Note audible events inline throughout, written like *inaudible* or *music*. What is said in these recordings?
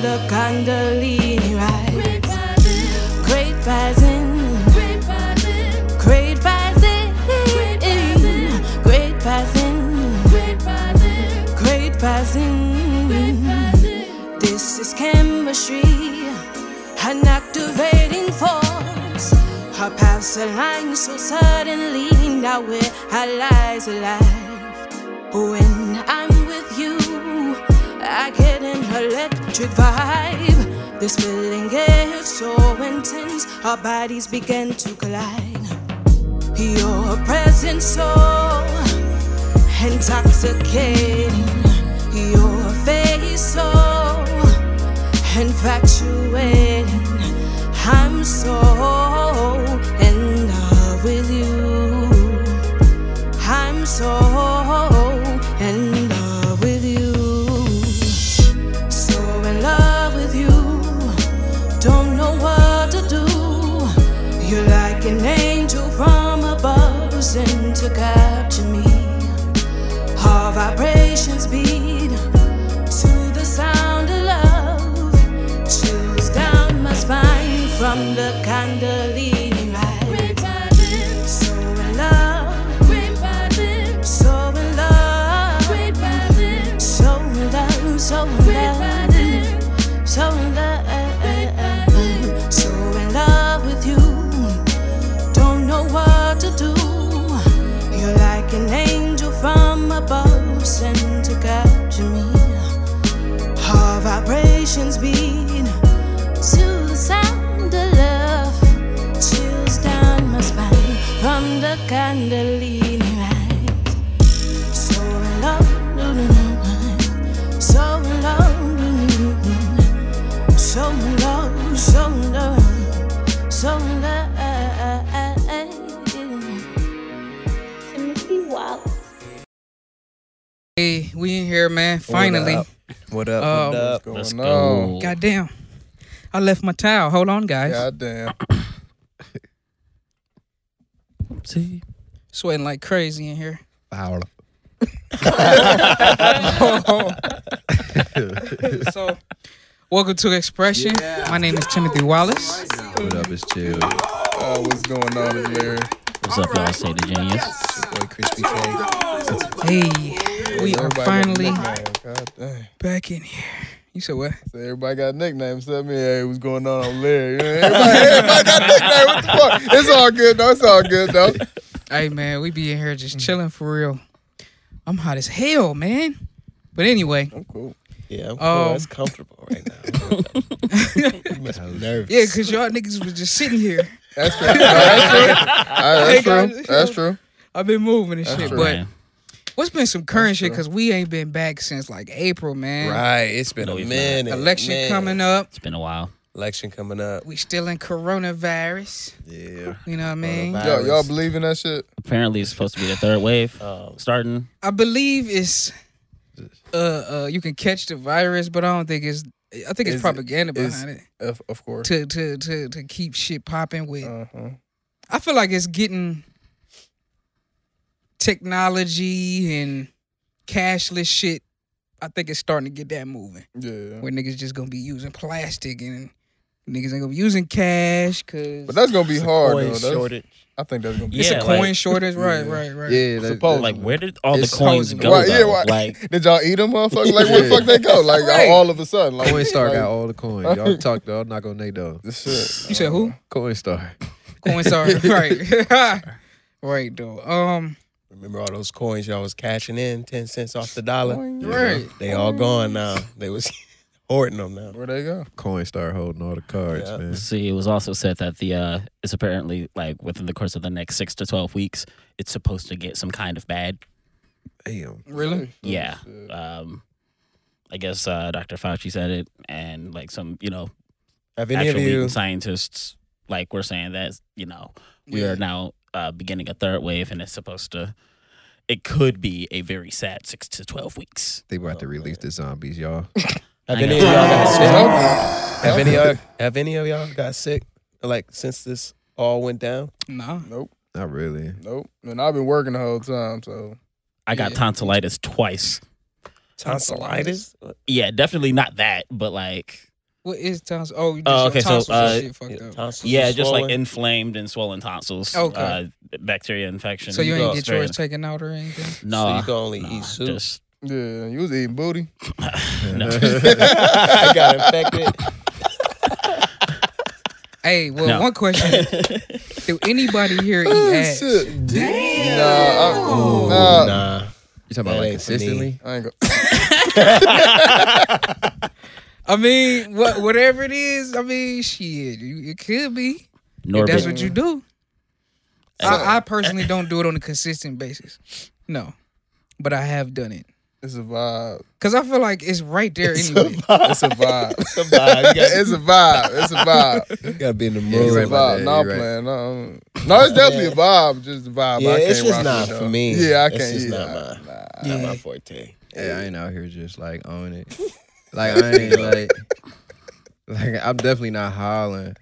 the Kundalini rise. Great rising, great rising, great rising, great rising, great rising, great rising. This is chemistry, an activating force. Our paths align so suddenly. Now we're allies alive. When I'm with you, I get an electric vibe. This feeling is so intense, our bodies begin to collide. Your presence so intoxicating, your face so infatuating. I'm so in love with you. I'm so to capture me. All vibrations beat man. Finally. up? What up? Um, what up? Let's going go. on? Goddamn. I left my towel. Hold on, guys. Goddamn. *coughs* See, Sweating like crazy in here. Foul. *laughs* so, welcome to Xpression. My name is Timothy Wallace. What up? It's chill. Uh, what's going on, is Larry? what's up, y'all? Say the genius. Boy, Crispy K. Hey, we are Everybody got a finally. God dang. back in here. You said what? So everybody got nicknames. Tell me, hey, what's going on on Larry? Everybody, everybody got nicknames. What the fuck? It's all good, though. It's all good, though. Hey, man, we be in here just chilling for real. I'm hot as hell, man. But anyway, I'm cool. Yeah, I'm cool. Um, It's comfortable right now. *laughs* you must be nervous. yeah, because y'all niggas was just sitting here. That's true. No, that's true. Hey, that's true. guys. That's true. I've been moving and That's shit. true. But Man. What's been some current shit? Because we ain't been back since like April, man. Right. It's been No, a he's not. minute. Election man. coming up. It's been a while. Election coming up. We still in coronavirus. Yeah. You know what I mean? Coronavirus. Y'all, y'all believe in that shit? Apparently, it's supposed to be the third wave Um, *laughs* starting. I believe it's uh uh you can catch the virus, but I don't think it's I think it's Is it- propaganda is- behind it Of, of course. to to to to keep shit popping with. Uh-huh. I feel like it's getting technology and cashless shit. I think it's starting to get that moving. Yeah. Where niggas just gonna be using plastic and niggas ain't gonna be using cash cause But that's gonna be hard coin though. That's, shortage. I think that's gonna be. it's Yeah, a coin like- shortage, right, Yeah. right, right. Yeah, that, Supposed- Like, where did all the coins go? Right, yeah, why- Like, *laughs* Did y'all eat them, motherfucker? Like where the fuck they go? *laughs* Like Right. all of a sudden, like Coinstar like, got all the coins. *laughs* Y'all talk, y'all knock on they door. the shit. You said who? Coinstar. Coin sorry, right. right though. Um Remember all those coins y'all was cashing in, ten cents off the dollar. right. They all gone now. They was *laughs* hoarding them now. Where they go? Coinstar holding all the cards, Yeah. man. see, it was also said that the uh, it's apparently like within the course of the next six to twelve weeks, it's supposed to get some kind of bad. Damn. Really? Yeah. Shit. Um, I guess uh, Dr. Fauci said it, and like some, you know, Have any of actual you? scientists like we're saying that you know we Yeah. are now uh, beginning a third wave, and it's supposed to. It could be a very sad six to twelve weeks. They about to release the zombies, y'all. *laughs* Have I any of y'all got sick? Have any of have any of y'all got sick? Like since this all went down? Nah. Nope. Not really. Nope. And I've been working the whole time, so I got Yeah. tonsillitis twice. Tonsillitis? Yeah, definitely not that, but like What is tonsils? Oh, you Oh, okay, so, tonsils and uh, shit fucked up. tonsils yeah, was just like inflamed and swollen tonsils. Okay. Uh, bacteria infection. So you ain't get Straight- yours taken out or anything? No, So you can only nah, eat soup. Just yeah, you was eating booty. *laughs* *laughs* no. *laughs* I got infected. Hey, well, No. one question: Do anybody here eat Oh, ass? Damn. Nah, I, nah, Nah. You talking about That like ain't for me. consistently? I ain't go. I mean, what whatever it is, I mean, shit, it could be. If Norbit. that's what you do. I, I personally don't do it on a consistent basis. No, but I have done it It's a vibe. because I feel like it's right there It's anyway. vibe. It's a vibe. *laughs* It's a vibe. It's a vibe. It's a vibe. you gotta be in the Yeah, mood. It's a vibe. that, No, I'm right. playing. No, no, it's definitely a vibe. Just a vibe. Yeah, I can't it's just not with, for me. Yeah, I It's can't. just yeah, not my- nah. Not my forte. Yeah, I ain't out here just like on it. *laughs* Like I ain't *laughs* like like I'm definitely not hollering.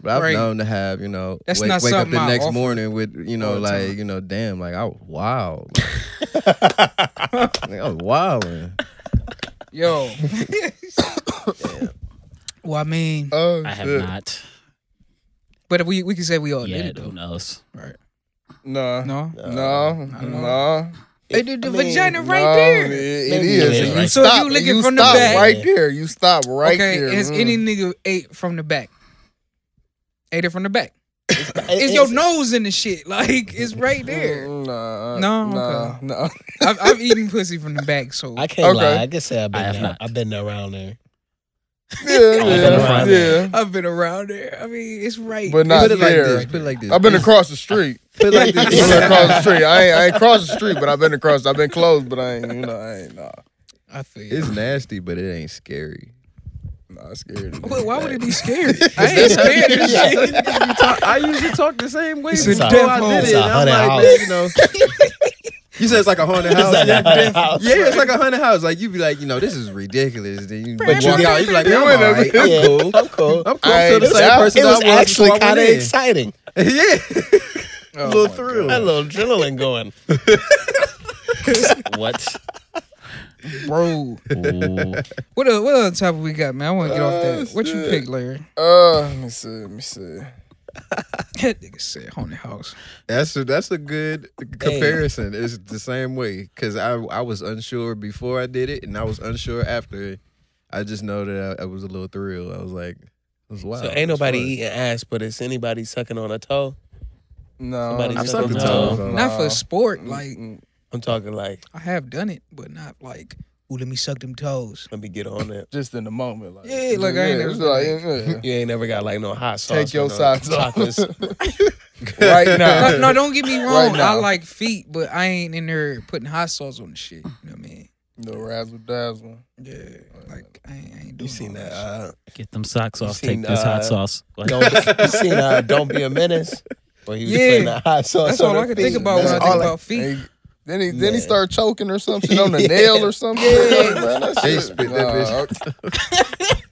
But I've Right. known to have, you know, That's wake, not wake up something the I next offer morning with, you know, the like, time. you know, damn, like I was wild. *laughs* like, I was wilding. Yo. *laughs* well, I mean, Oh, I have shit. not but we we can say we all did yet. it Who though. knows? Right? No, no, No. no, I don't no. Hey, the, the I mean, vagina right no, there. It, it Maybe is. it is, And you right? So if stop. you looking you from the back- right there. You stop right okay, there. has Mm. any nigga ate from the back? Ate it from the back. It's, It's your nose in the shit. *laughs* Like it's right there. Mm, Nah, No? nah, Okay. nah. I've, I've eaten pussy from the back, so I can't Okay. lie. I can say I've been I have there. not. I've been around there. Yeah, *laughs* been yeah, around yeah. I've been around there. I mean, it's right. But not Put it like there. this. Put it like this. I've been across the street. *laughs* Put it like I've this. been across the street. I ain't, I ain't crossed the street, but I've been across. I've been close, but I ain't. You know, I ain't. Nah, I feel. you. It's nasty, but it ain't scary. nah, scared. of Why, why would it be scary? I ain't scared of shit. *laughs* I usually talk the same way It's a before death I did it. a I'm like, man, you know. You said it's like a haunted *laughs* house. like a yeah, haunted house. yeah, it's like a haunted house. Like you'd be like, you know, this is ridiculous. Then you But you walk out, you be like, man, I'm alright. I'm Yeah, cool. I'm cool. I'm cool. I I'm still the same that- person It I was was actually kind of exciting. *laughs* yeah. Oh a little thrill. Had a little adrenaline going. *laughs* What? Bro, Ooh. what other, what other topic we got, man? I want to get off Oh, that. What you pick, Larry? Uh, let me see. Let me see. That nigga said haunted house. That's a that's a good comparison. It's the same way because I I was unsure before I did it, and I was unsure after. I just know that I, I was a little thrilled. I was like, it was wild. So ain't nobody fun. eating ass, but is anybody sucking on a toe. No, Somebody I've sucked the no, toes. Not for sport. Like I'm talking like, I have done it, but not like, ooh, let me suck them toes. let me get on that. *laughs* just in the moment. Like, Yeah, like, I ain't never like, yeah. You ain't never got like no hot sauce. Take your no socks off. *laughs* right now. No, no, don't get me wrong. I like feet, but I ain't in there putting hot sauce on the shit. You know what I mean? No razzle dazzle. Yeah, like I ain't, I ain't doing You seen all that? shit. Uh, Get them socks off. seen, Take this hot uh, sauce. What? *laughs* don't, you seen uh, Don't Be a Menace? Where he was Yeah. putting that hot sauce That's on all I can think feet. about when I think all about feet. And he- then he then he started choking or something on the *laughs* Yeah. nail or something. Yeah. man, that He shit. spit that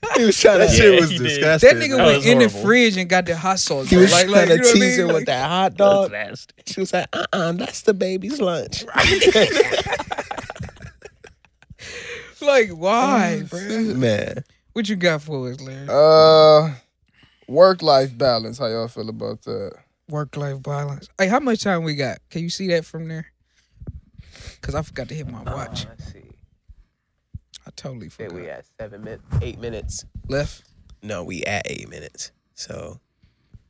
nah, *laughs* He was trying That to. shit Yeah, was he did. disgusting. That nigga That went was in the horrible. fridge and got the hot sauce. He was like, trying like, to know what I tease her mean? with that hot That's dog. nasty. She was like, uh uh that's the baby's lunch. *laughs* Like, why, Oh, bro? Man. What you got for us, Larry? Uh, work life balance. How y'all feel about that? Work life balance. Hey, how much time we got? Can you see that from there? Cause I forgot to hit my watch. Uh, let's see. I totally Say forgot. we at seven minutes, eight minutes. Left. No, we at eight minutes. So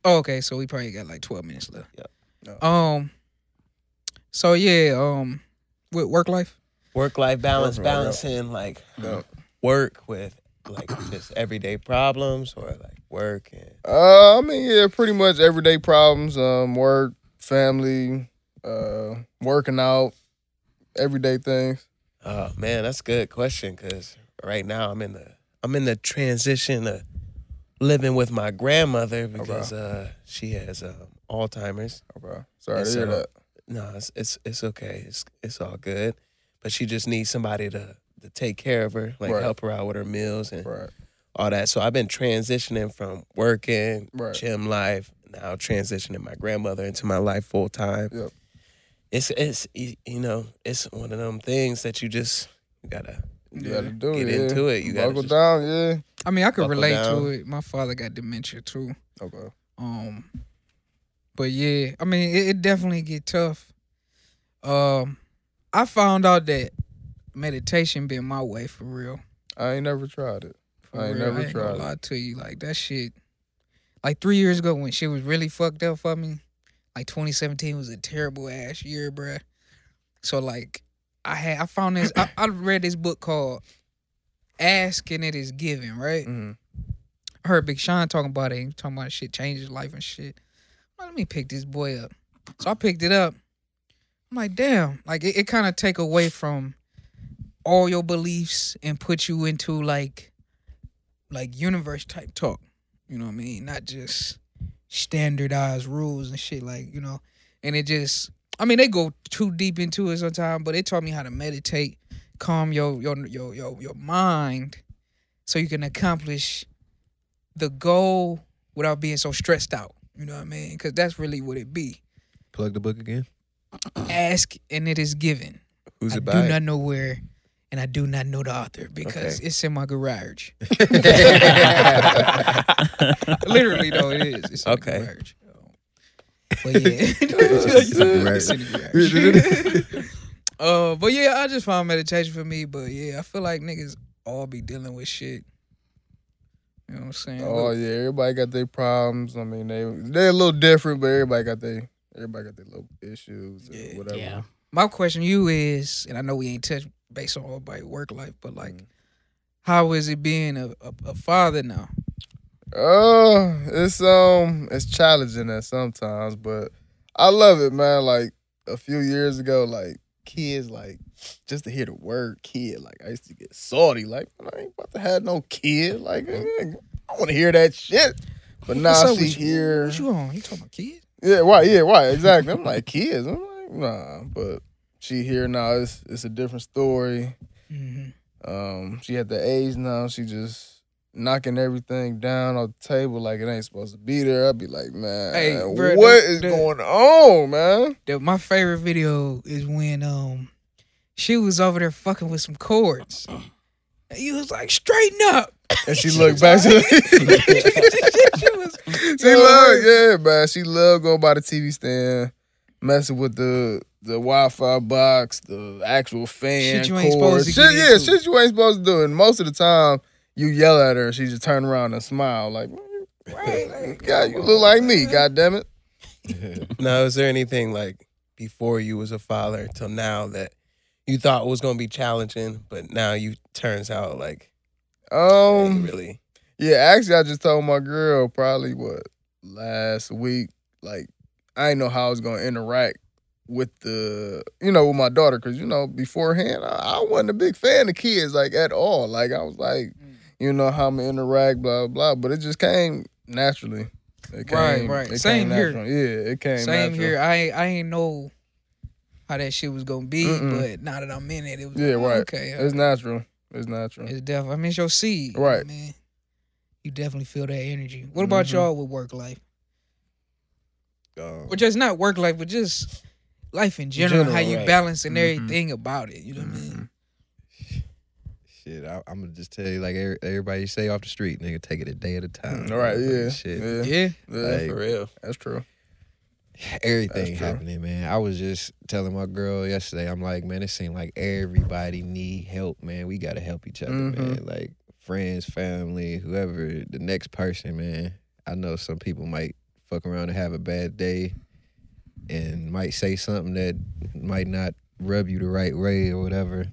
Oh, okay, so we probably got like twelve minutes left. Yep. Um. So yeah, um, with work life. work life balance, Work life, yeah. balancing like Yeah. work with like just everyday problems or like work and Uh, I mean, yeah, pretty much everyday problems. Um, work, family, uh, working out, everyday things. Oh man, that's a good question because right now I'm in the I'm in the transition of living with my grandmother because uh, she has um, Alzheimer's. Okay, sorry And to hear that. No, it's it's it's okay. It's it's all good, but she just needs somebody to to take care of her, like Right. help her out with her meals and Right, all that. So I've been transitioning from working, Right. gym life, now transitioning my grandmother into my life full time. Yep. It's it's you know it's one of them things that you just you gotta you gotta do get it. yeah. into it. You gotta buckle just- down. Yeah. I mean, I could Buckle relate to it. My father got dementia too. Okay. Um, but yeah, I mean, it, it definitely get tough. Um, I found out that meditation been my way for real. I ain't never tried it. For I ain't real. never I ain't gonna tried it. lie to you, like that shit. Like three years ago, when shit was really fucked up for me, like 2017 was a terrible ass year, bruh. So like, I had I found this. I, I read this book called "Ask and It Is Given," right? hmm I heard Big Sean talking about it. He was talking about shit changes life and shit. Well, let me pick this boy up. So I picked it up. I'm like, damn. Like it, it kind of take away from all your beliefs and put you into like like universe type talk. You know what I mean? Not just standardized rules and shit. Like, you know, and it just I mean, they go too deep into it sometimes, but they taught me how to meditate, calm your your your your, your mind so you can accomplish the goal without being so stressed out. You know what I mean? Because that's really what it be. Plug the book again. Ask and it is given. Who's it I it do not know where, and I do not know the author because Okay. it's in my garage. *laughs* *laughs* *laughs* Literally, though, it is. It's in Okay. the garage. But yeah, *laughs* it's in the garage. uh, but yeah, I just found meditation for me. But yeah, I feel like niggas all be dealing with shit. You know what I'm saying? Oh yeah, everybody got their problems. I mean, they they're a little different, but everybody got their everybody got their little issues or Yeah. whatever. Yeah. my question to you is, and I know we ain't touched based on everybody work life, but like, Mm. how is it being a, a, a father now? Uh, it's um, it's challenging at sometimes, but I love it, man. Like a few years ago, like kids, like just to hear the word kid, like I used to get salty. Like I ain't about to have no kid. Like I want to hear that shit. But now What's up she with you? here. What you on? You talking about kids? Yeah, why? Yeah, why? Exactly. I'm like kids. I'm like nah, but she here now. It's it's a different story. Mm-hmm. Um, she at the age now. She just knocking everything down on the table like it ain't supposed to be there. I'd be like, man, Hey, what bruh, is the- the- going on, man? The, my favorite video is when um she was over there fucking with some cords. And you was like, straighten up. And she *laughs* looked back. *laughs* *laughs* She, she was, she loved, yeah, man. She loved going by the TV stand, messing with the the Wi-Fi box, the actual fan. Shit you ain't cords. supposed to Shit, yeah, into. shit you ain't supposed to do. And most of the time, you yell at her, and she just turn around and smile, like, right, *laughs* "Yeah, you look like me, god damn it." *laughs* Now, is there anything like before you was a father till now that you thought was gonna be challenging, but now you turns out like Um, really Yeah, actually, I just told my girl probably what last week. Like, I didn't know how I was gonna interact with the you know with my daughter because you know beforehand I, I wasn't a big fan of kids like at all. Like I was like, Mm. You know how I'm gonna interact, blah blah. But it just came naturally. It Right, came, right. It Same came here. natural. Yeah, it came. Same natural. here. I ain't, I ain't know how that shit was gonna be, Mm-mm. but now that I'm in it, it was Yeah, like, right. Okay, It's natural. It's natural. It's definitely. I mean, it's your seed, Right. Man, you definitely feel that energy. What about Mhm. y'all with work life? Um, Or just not work life, but just life in general. how General, you right. balancing Mhm. everything about it. You know what I mean? Shit, I, I'm gonna just tell you like every- everybody say off the street, nigga, take it a day at a time. Mm, All right. Yeah. Shit. Yeah. Yeah. yeah, Like, For real. that's true. Everything That's true. happening, man. I was just telling my girl yesterday. I'm like, man, it seemed like everybody need help, man. We gotta help each other, Mhm. man. Like friends, family, whoever, the next person, man. I know some people might fuck around and have a bad day, and might say something that might not rub you the right way or whatever.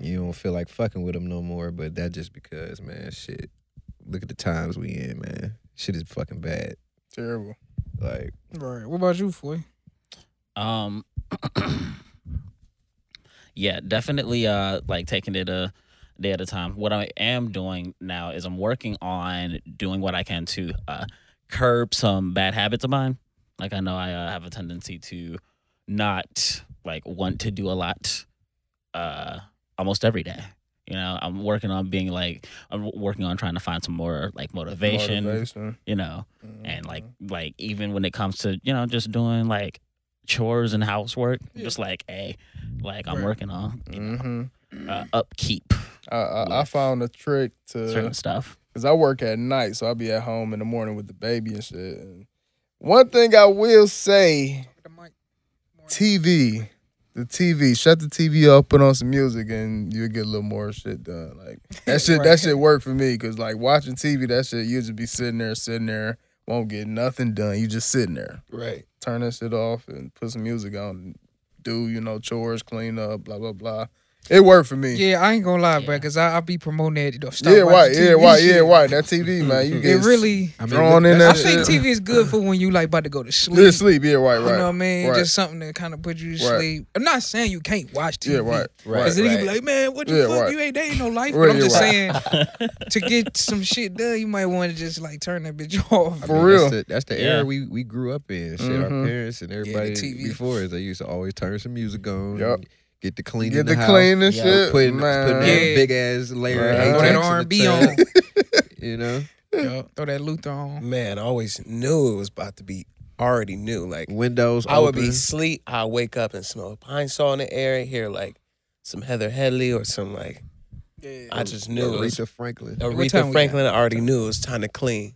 You don't feel like fucking with them no more, but that just because, man, shit. Look at the times we in, man. Shit is fucking bad. Terrible. Like, Right. What about you, Foy? Um, *clears throat* yeah, definitely. Uh, like taking it a day at a time. What I am doing now is I'm working on doing what I can to uh, curb some bad habits of mine. Like I know I uh, have a tendency to not like want to do a lot, uh, almost every day. You know, I'm working on being like I'm working on trying to find some more like motivation. Motivation. You know, Mm-hmm. and like like even when it comes to you know just doing like chores and housework just like hey like i'm Right. working on you know, hmm uh, upkeep I, I, I found a trick to certain stuff because I work at night, so I'll be at home in the morning with the baby and shit. And one thing I will say, TV, the TV, shut the TV up, put on some music, and you'll get a little more shit done. Like *laughs* that shit, Right. that shit work for me because like watching TV, that shit you just be sitting there, sitting there, won't get nothing done. You just sitting there. Right. turn that shit off and put some music on do, you know, chores, clean up, blah, blah, blah. It worked for me. Yeah, I ain't gonna lie, bro, because I, I be promoting that. You stop Yeah, watching right, yeah, TV right, yeah, shit. right. That TV, man, you It get really. I mean, Drawn in I that think. TV is good for when you like about to go to sleep. Yeah, sleep, yeah, right, right. You know what I mean? right. Just something to kind of put you to Right. sleep. I'm not saying you can't watch TV. Yeah, right, right. Because then you be like, man, what the Yeah, fuck? right. You ain't there ain't no life. Right, but I'm just right. saying, *laughs* to get some shit done, you might want to just like turn that bitch *laughs* off. I For mean, real. That's the, that's the Yeah. era we, we grew up in. Shit, our Mhm. parents and everybody TV. before us, they used to always turn some music on. Yup. Get the clean Get in the, the house. clean and Yeah. shit, Putting, man. putting that Yeah. big ass layer Right. of Throw that Ajax in the R&B on. *laughs* You know, Yo, throw that Luther on. Man, I always knew it was about to be already knew. Like windows I would open. be asleep, I wake up and smell Pine-Sol in the air, and hear like some Heather Headley or some like Yeah. I just knew it was Aretha Franklin. Aretha Franklin. I already knew it was time to clean.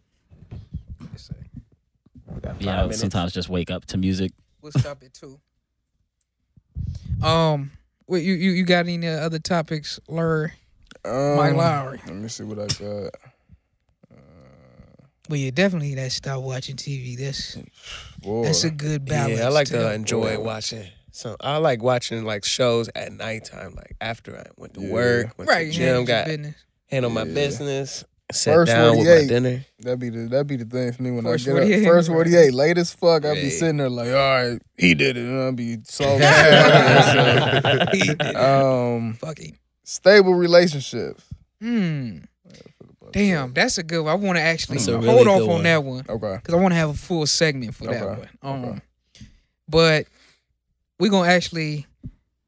yeah minutes. sometimes just wake up to music We'll stop it too. Um, wait, you you, you got any other topics, Lur, Um, Mike Lowry? Let me see what I got. Well, yeah, definitely that stop watching TV. That's Boy. that's a good balance. Yeah, I like to to enjoy Boy. watching. So I like watching like shows at nighttime, like after I went to Yeah. work, went right. to the gym, got business. handle my Yeah. business, sat First down with my 48. dinner. That'd be the that'd be the thing for me when First I get 48, up. First right. forty eight, late as fuck. I'd be sitting there like, all right, he did it, and I'd be so. *laughs* He did it. um, Fuck it. stable relationships. Hmm. Damn, that's a good one. I want to actually That's a hold off on one. that one Okay. because I want to have a full segment for that one. Um, okay. but we're gonna actually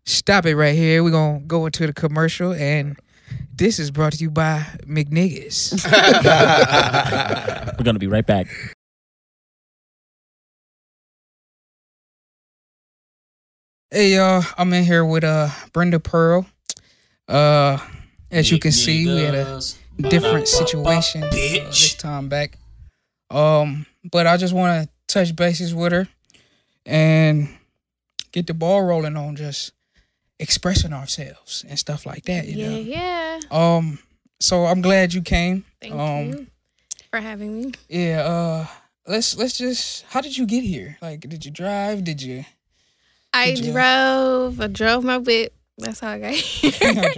stop it right here. We're gonna go into the commercial, and this is brought to you by McNiggas. *laughs* we're gonna be right back hey y'all, I'm in here with uh Brenda Pearl. Uh, as you can see, we had a different situation uh, this time back. Um, but I just want to touch bases with her and get the ball rolling on just expressing ourselves and stuff like that. You yeah, know. yeah. Um. So I'm glad you came. Thank um. you for having me. Yeah. Uh. Let's let's just. How did you get here? Like, did you drive? Did you? I you- drove. I drove my whip. That's how I got here.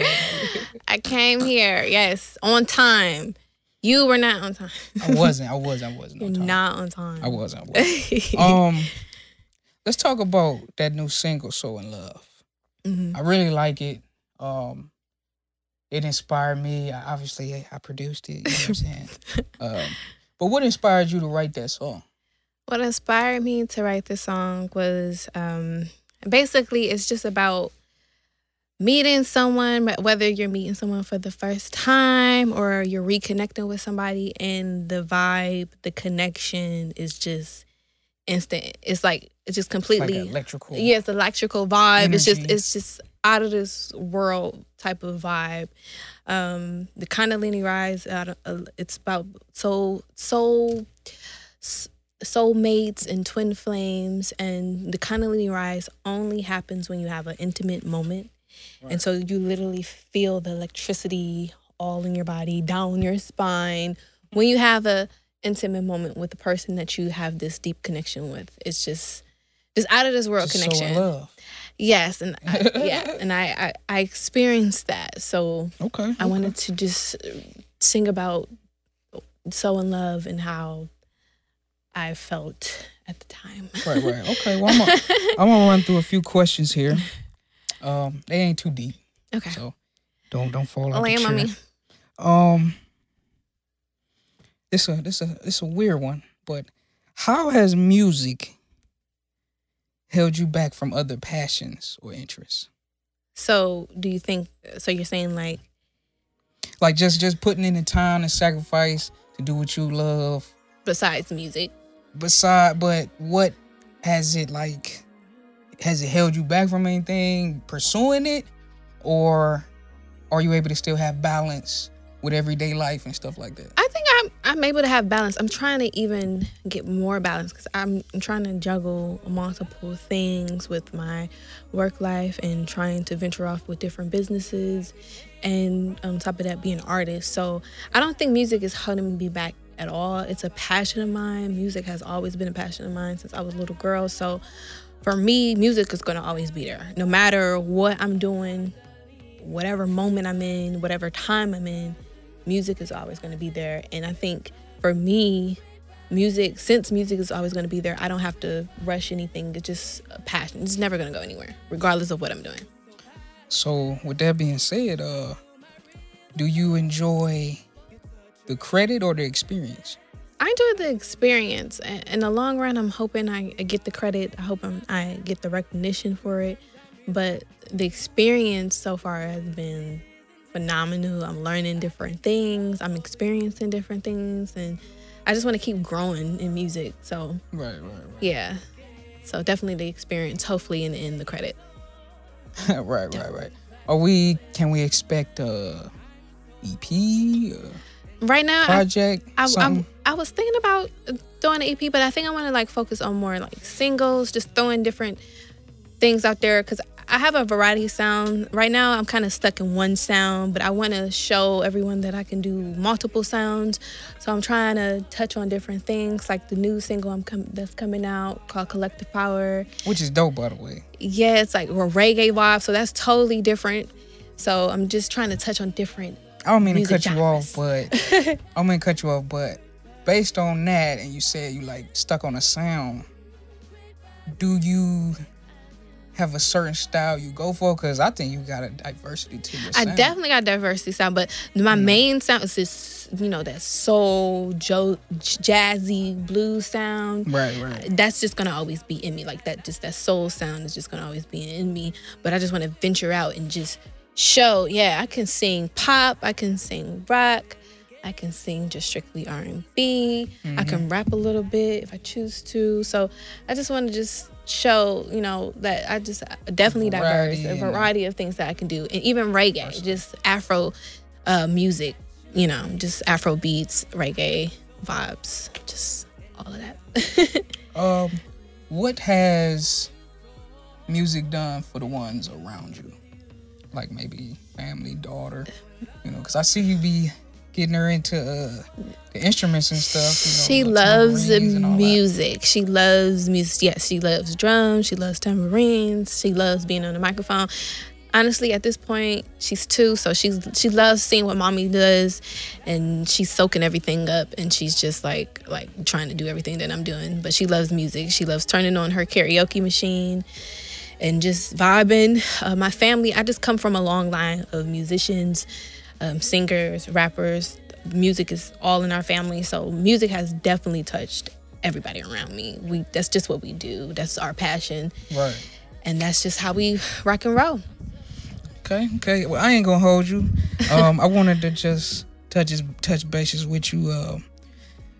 *laughs* I came here. Yes, on time. You were not on time. I wasn't. I was. I wasn't. *laughs* On time. not on time. I was. I was. *laughs* Um. let's talk about that new single, "So in Love." Mhm. I really like it. Um, it inspired me. I, obviously, I produced it. You know what I'm saying? *laughs* um, but what inspired you to write that song? What inspired me to write this song was um, basically it's just about meeting someone, whether you're meeting someone for the first time or you're reconnecting with somebody, and the vibe, the connection is just instant. It's like it's just completely an electrical. yeah, it's electrical vibe. It's just it's just out of this world type of vibe. Um, the Kundalini rise uh, it's about soul soul soulmates and twin flames, and the kind of Kundalini rise only happens when you have an intimate moment, and so you literally feel the electricity all in your body, down your spine. When you have a intimate moment with the person that you have this deep connection with, it's just just out of this world Just so in connection. love. Yes, and I, *laughs* yeah, and I, I I experienced that. So Okay. I wanted to just sing about so in love and how I felt at the time. Right, right. Okay. Well, I'm gonna, *laughs* I'm gonna run through a few questions here. Um, they ain't too deep, Okay. so don't don't fall out Land on me. Um, this a this a this a weird one, but how has music held you back from other passions or interests? So do you think? So you're saying like Like just just putting in the time and sacrifice to do what you love. besides music? Beside, but what has it like? Has it held you back from anything pursuing it, or are you able to still have balance with everyday life and stuff like that? I I'm I'm able to have balance. I'm trying to even get more balance because I'm, I'm trying to juggle multiple things with my work life and trying to venture off with different businesses, and on top of that, being an artist. So I don't think music is holding me back at all. It's a passion of mine. Music has always been a passion of mine since I was a little girl. So for me, music is going to always be there, no matter what I'm doing, whatever moment I'm in, whatever time I'm in music is always going to be there. And i think for me music since music is always going to be there i don't have to rush anything. It's just a passion. It's never going to go anywhere regardless of what i'm doing. So with that being said, uh, do you enjoy the credit or the experience? i enjoy the experience and in the long run i'm hoping i I get the credit i hope I'm, i get the recognition for it. But the experience so far has been phenomenal i'm learning different things i'm experiencing different things and i just want to keep growing in music so Right, right, Yeah. So definitely the experience. Hopefully in the end the credit. right, *laughs* right, right, right. Are we? Can we expect a EP Right now, I, project? I, something? I, I was thinking about doing an EP, but I think I want to like focus on more like singles, just throwing different things out there because I have a variety of sound. Right now, I'm kind of stuck in one sound, but I want to show everyone that I can do multiple sounds. So I'm trying to touch on different things, like the new single I'm com- that's coming out called Collective Power. Which is dope, by the way. yeah, it's like a reggae vibe, so that's totally different. So I'm just trying to touch on different. I don't mean to cut you off, but *laughs* I don't mean to cut you off, but based on that, and you said you like stuck on a sound. Do you have a certain style you go for? Because I think you got a diversity to your I sound. definitely got diversity sound, but my main sound is this, you know, that soul, jo- jazzy blues sound. Right, right. That's just gonna always be in me. Like that, just that soul sound is just gonna always be in me. But I just want to venture out and just show. Yeah, I can sing pop. I can sing rock. I can sing just strictly R and B. I mm-hmm. can rap a little bit if I choose to. So I just want to just show, you know, that I just definitely Variety diverse, a variety of things that I can do, and even reggae, just Afro uh, music. You know, just Afro beats, reggae vibes, just all of that. *laughs* Um, what has music done for the ones around you? Like maybe family, daughter, you know, because I see you be getting her into uh, the instruments and stuff. You know, she loves music. She loves music. Yes, she loves drums. She loves tambourines. She loves being on the microphone. honestly, at this point, she's two, so she's she loves seeing what mommy does, and she's soaking everything up, and she's just like like trying to do everything that I'm doing. But she loves music. She loves turning on her karaoke machine and just vibing. Uh, my family, I just come from a long line of musicians, um, singers, rappers. Music is all in our family, so music has definitely touched everybody around me. We that's just what we do. That's our passion, Right. and that's just how we rock and roll. Okay, okay. Well, I ain't gonna hold you. Um, I wanted to just touch touch bases with you. Uh,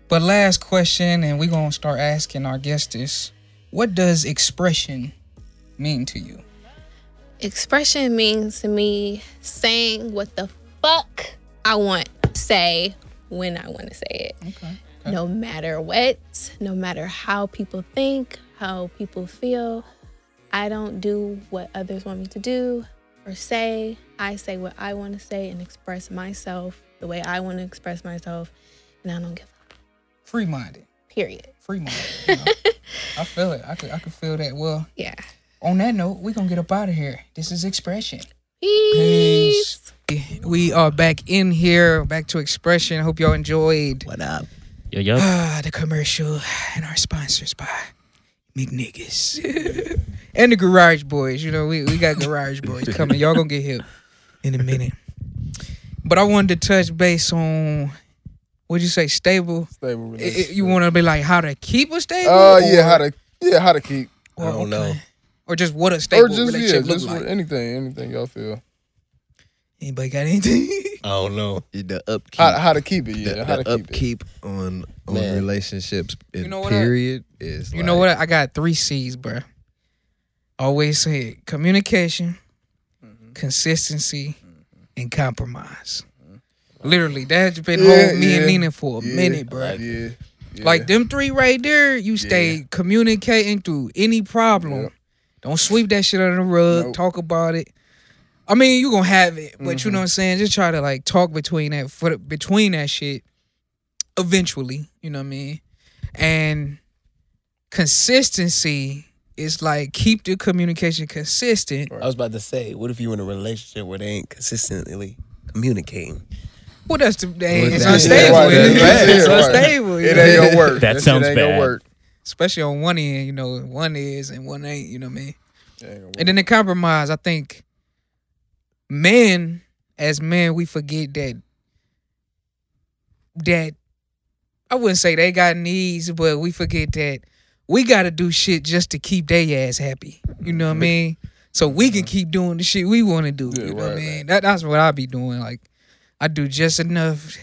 but last question, and we're gonna start asking our guests this: What does expression mean to you? Expression means to me saying what the fuck I want to say when I want to say it. Okay. No matter what, no matter how people think, how people feel, I don't do what others want me to do or say. I say what I want to say and express myself the way I want to express myself, and I don't give a Free minded. period. Free minded. You know? *laughs* I feel it. I could. I could feel that. Well, Yeah. on that note, we're gonna get up out of here. This is Xpression. Peace. We are back in here, back to Xpression. Hope y'all enjoyed. What up? Yo, yo. Ah, the commercial and our sponsors by McNiggas *laughs* and the Garage Boys. You know, we, we got Garage Boys coming. Y'all gonna get hip in a minute. But I wanted to touch base on what'd you say, stable? Stable I- I- relationship. you want to be like how to keep a stable? Uh, yeah, how to yeah how to keep or- I don't know. Okay. Or just what a stable or just yeah relationship look just like. anything anything y'all feel. Anybody got anything? *laughs* I don't know. The upkeep. How how to keep it yeah the, how the to keep it. upkeep on on Man. relationships. In You know what I- period is. You like, know what? I got three C's, bro. Always say it. communication, Mm-hmm. consistency, and compromise. Literally, that's been Mm-hmm. Yeah, holding me and Nina for a yeah. minute, bro. Like- Yeah, yeah. Like them three right there, you stay communicating through any problem. Yeah. Don't sweep that shit under the rug. Nope. Talk about it. I mean, you gonna have it, but Mm-hmm. you know what I'm saying. Just try to like talk between that for between that shit. Eventually, you know what I mean. And consistency is like keep the communication consistent. I was about to say, what if you in a relationship where they ain't consistently communicating? Well, that's the they, it's that's- unstable. It's, *laughs* that's- it's yeah, right. unstable. it ain't gonna work. That sounds bad. Gonna work. especially on one end, you know, one is and one ain't, you know what I mean? It ain't gonna work. And then the compromise, I think men, as men, we forget that that I wouldn't say they got needs, but we forget that we gotta do shit just to keep their ass happy. You know what I mean? So we can keep doing the shit we wanna do. Yeah, you know what I right, mean? That that's what I be doing. Like I do just enough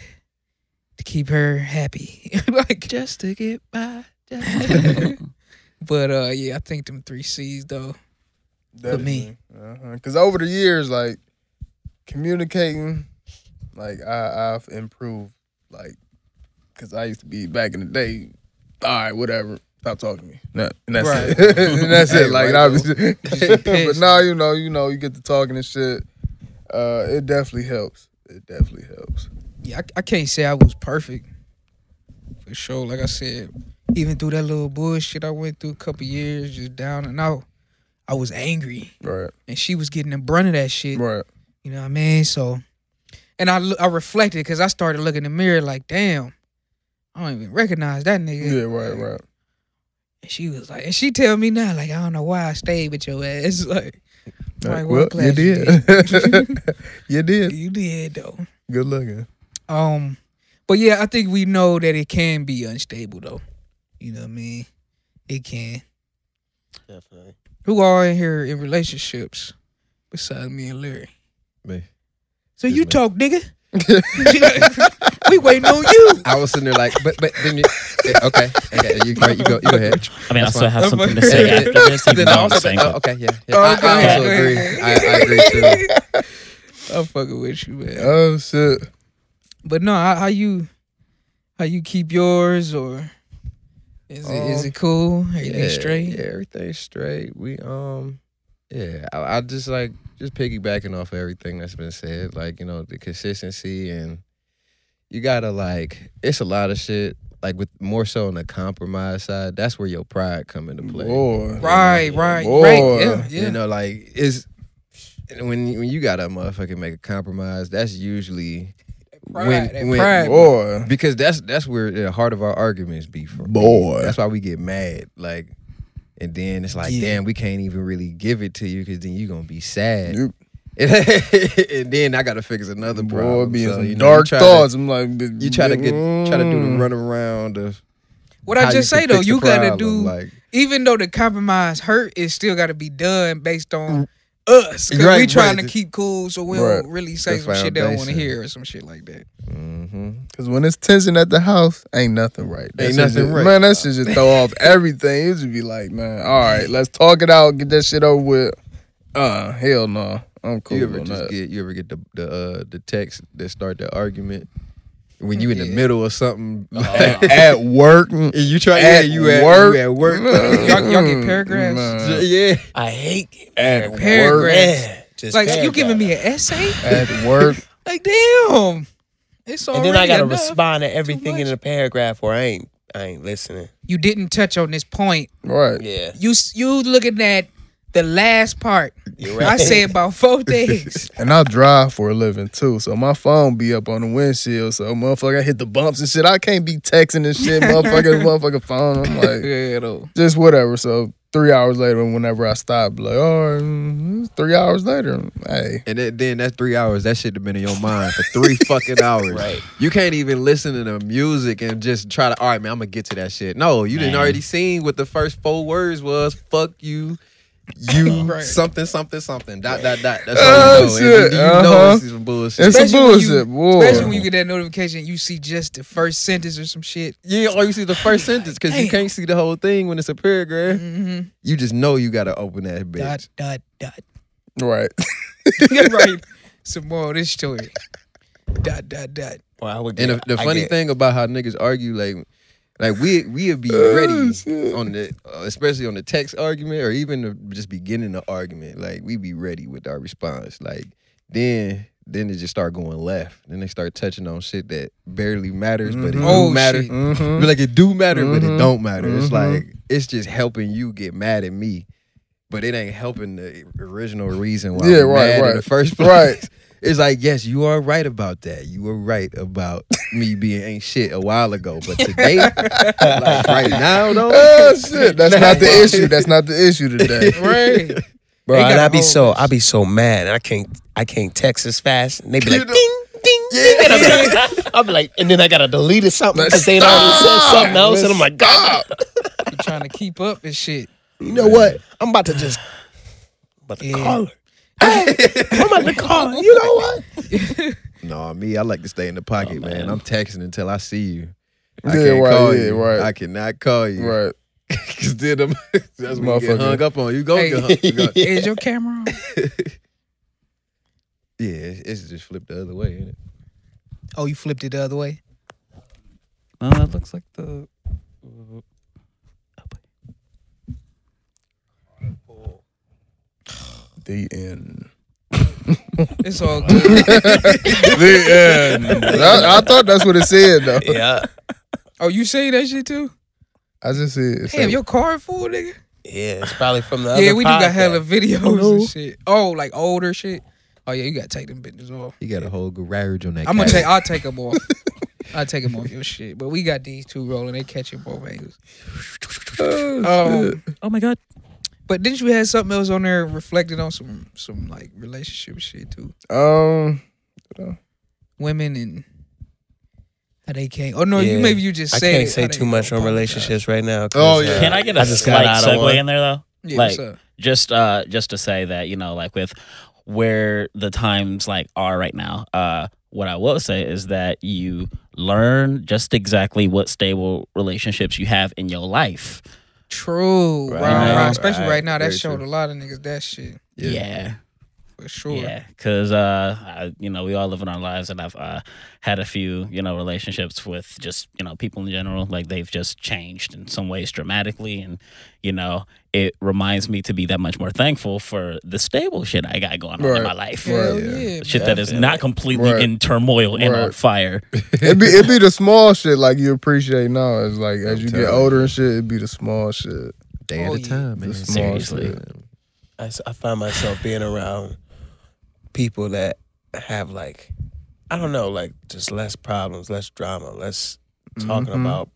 to keep her happy. *laughs* like Just to get by. *laughs* but uh yeah, I think them three C's though. for me. Because over the years, like communicating, like I, I've improved. Like, because I used to be back in the day. All right, whatever. Stop talking to me. No, and that's Right. it. *laughs* and that's Hey, it. Like, right, I though. was, *laughs* but now you know, you know, you get to talking and shit. Uh, it definitely helps. It definitely helps. yeah, I, I can't say I was perfect for sure. Like I said, even through that little bullshit I went through a couple years, just down and out, I was angry, Right. and she was getting the brunt of that shit. Right. You know what I mean? So, and I I reflected because I started looking in the mirror like, damn, I don't even recognize that nigga. Yeah. Right. Right. And she was like, and she tell me now, like, I don't know why I stayed with your ass. *laughs* Like, I'm like, well, glad you did. *laughs* *laughs* you did. you did though. Good looking. Um, but yeah, I think we know that it can be unstable though. You know what I mean? It can. Definitely. Who are in here in relationships besides me and Larry? Me. So Just you me. talk, nigga. *laughs* we waiting on you. I was sitting there like, but but then you, yeah, okay, okay, you, right, you go, you go ahead. I mean, I still fine. have something to say after this, even *laughs* Then I I'm also think, single. oh, okay, yeah, yeah. Oh, I, I also go agree. I, I agree too. *laughs* I'm fucking with you, man. Oh shit. But no, how, how you how you keep yours or is it is Um, it cool? Everything yeah, straight? Yeah, everything's straight. We um, yeah, I, I just like just piggybacking off of everything that's been said. Like you know the consistency and you gotta like it's a lot of shit. Like with more so on the compromise side, that's where your pride come into play. Boy. Right, right, Boy. right. Yeah, yeah. You know, like it's when when you gotta motherfucking make a compromise, that's usually Pride, when when pride. Boy. because that's that's where the heart of our arguments be from. Boy. that's why we get mad. Like, and then it's like, Yeah. damn, we can't even really give it to you because then you're gonna be sad. Yep. *laughs* and then I gotta fix another Boy, problem. be in So, you know, you dark try to- thoughts. I'm like, you try to get try to do the mm. run around of What I just you say though, you gotta problem, do like even though the compromise hurt, it still got to be done based on us. Cause Right, we trying right. to keep cool, so we Right. don't really say The some shit they don't want to hear or some shit like that. hmm Cause when it's tension at the house, ain't nothing right. That Ain't nothing just- right. Man, that should just throw off everything. It should be like, man, all right, let's talk it out, get that shit over with. Uh, hell no, I'm cool You ever on just that. get you ever get the the uh, the text that start the argument when you in the Yeah. middle of something? Oh. at, *laughs* at work, And *laughs* you try, yeah, At you at work. you at work. *laughs* Y'all- y'all get mm-hmm. paragraphs? Man, yeah, I hate at work, Paragraphs. Yeah, just Like you giving me an essay? at work. Like damn, it's and then I gotta respond to everything in much. the paragraph, or I ain't, I ain't listening. You didn't touch on this point. Right. Yeah, You you looking at the last part. you're I say about four days. *laughs* And I drive for a living too, so my phone be up on the windshield. So motherfucker, I hit the bumps and shit. I can't be texting and shit, *laughs* motherfucker, motherfucker phone. I'm like, yeah, though. just whatever. So three hours later, whenever I stop, like, all right, mm, three hours later, hey, and then, then that's three hours. That shit have been in your mind for three *laughs* fucking hours. Right. You can't even listen to the music and just try to. All right, man, I'm gonna get to that shit. No, you didn't already seen what the first four words was. Fuck you. You *laughs* Right. something something something dot dot dot. That's Oh, all you know. And shit. you, you know Uh-huh. it's some bullshit. It's some Especially when you- bullshit, boy. Especially when you get that notification, you see just the first sentence or some shit. Yeah, all you see the first sentence because you can't see the whole thing when it's a paragraph. Mm-hmm. You just know you gotta open that bitch. Dot dot dot. right. *laughs* right. *laughs* Some more of this story. Dot dot dot. Well, I would And the, the I funny get- thing about how niggas argue, like, like we we would be Oh, ready on the, uh, especially on the text argument or even the just beginning the argument. Like we be ready with our response. Like then then they just start going left. Then they start touching on shit that barely matters, but it Mhm. do Oh, matter. Mm-hmm. Like it do matter, but it Mhm. don't matter. It's Mhm. like it's just helping you get mad at me, but it ain't helping the original reason why Yeah, I'm right, mad in right. the first place. Right. *laughs* It's like yes, you are right about that. You were right about me being ain't shit a while ago, but *laughs* today, like right now though, *laughs* Oh shit, that's not the issue. That's not the issue today. *laughs* Right. bro. And got I a be so, list. I be so mad. I can't, I can't text as fast. And they be like, know- ding, ding, ding. And I be like, I'll be like, and then I gotta delete it something because they done already said something else, and I'm like, God, You trying to keep up and shit. you know what? I'm about to just, I'm about to Yeah. call her. Hey, I'm about to call her. You know what? *laughs* no, me, I like to stay in the pocket, Oh, man. man. I'm texting until I see you. I Yeah, can't right, call yeah, you. right. I cannot call you. Right. *laughs* Cause then I'm, *laughs* that's when you get Motherfucker. hung up on. You go Hey, get hung. you go- Is your camera on? yeah, it's, it's just flipped the other way, ain't it? Oh, you flipped it the other way. Uh, it looks like the. The end. It's all *laughs* good. the end. I, I thought that's what it said though. Yeah, oh, you say that shit too? I just said. it Damn, said- your car full, nigga. yeah. It's probably from the other. Yeah, other we do got podcast. hella videos Hello? and shit. Oh, like older shit. Oh yeah, you gotta take them bitches off. You got a whole garage on that. I'm gonna cat. take. I'll take *laughs* them off. I'll take them off your shit. But we got these two rolling. They catching both angles. *laughs* Um, Oh my god. But didn't you have something else on there reflected on some some like relationship shit too? Um. Women and how they can't. Oh no, you maybe you just I said. can't say too much on apologize. relationships right now. Oh, yeah. uh, Can I get a I just slight segue in there though? Yeah, Like- what's up? just uh just to say that you know like with where the times like are right now uh what i will say is that you learn just exactly what stable relationships you have in your life True. Right, Right, right, Especially right. right now, that showed true. a lot of niggas that shit Yeah. yeah for sure. yeah because uh I, you know we all live in our lives and i've uh had a few you know relationships with just you know people in general like they've just changed in some ways dramatically and you know it reminds me to be that much more thankful for the stable shit i got going on in my life Right, yeah. shit man. that is not completely Right. in turmoil and on fire. *laughs* It be it be the small shit like you appreciate now. It's like as I'm you get telling older and shit, it be the small shit. Day Oh, at a yeah. time, man. The small Seriously. shit. I, s- I find myself being around people that have like, I don't know, like just less problems, less drama, less talking Mhm. about.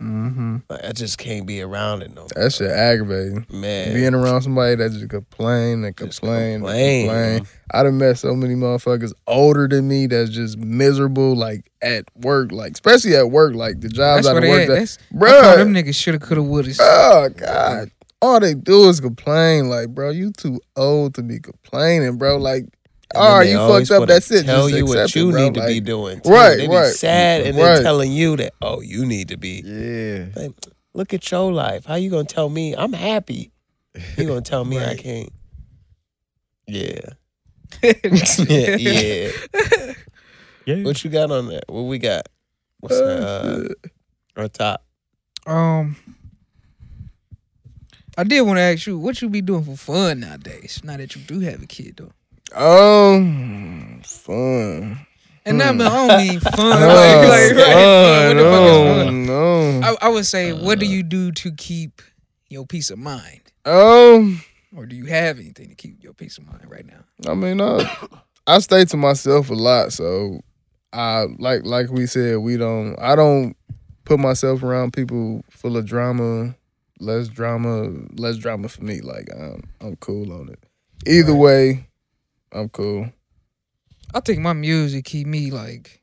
Mm-hmm. Like, I just can't be around it no more. That shit aggravating. man. Being around somebody that just complain and Just complain and complain. complain. I done met so many motherfuckers older than me that's just miserable, like at work, like especially at work, like the jobs That's I what done they worked at. at. That's, I call Bruh, them niggas shoulda, coulda, woulda. Oh God. All they do is complain. Like, bro, you too old to be complaining, bro. Like, And all then right, they you fucked up. wanna That's it. Tell Just you what you it, need to be doing. too. Right, They be right. sad and Right. then telling you that, oh, you need to be. Yeah. Like, look at your life. How you gonna tell me I'm happy? You gonna tell me I *laughs* can't? Yeah. yeah. *laughs* *laughs* Yeah. Yeah. What you got on there? What we got? What's uh, our top? Um, I did want to ask you what you be doing for fun nowadays. Now that you do have a kid, though, Um, fun. and that. I don't mean fun. No, like, like, right, fun, what the fuck is fun? no. I, I would say, what do you do to keep your peace of mind, Um, or do you have anything to keep your peace of mind right now? I mean, I, I stay to myself a lot, so I like like we said, we don't. I don't put myself around people full of drama. Less drama, less drama for me. Like I'm, I'm cool on it. Either way, I'm cool. I think my music keep me like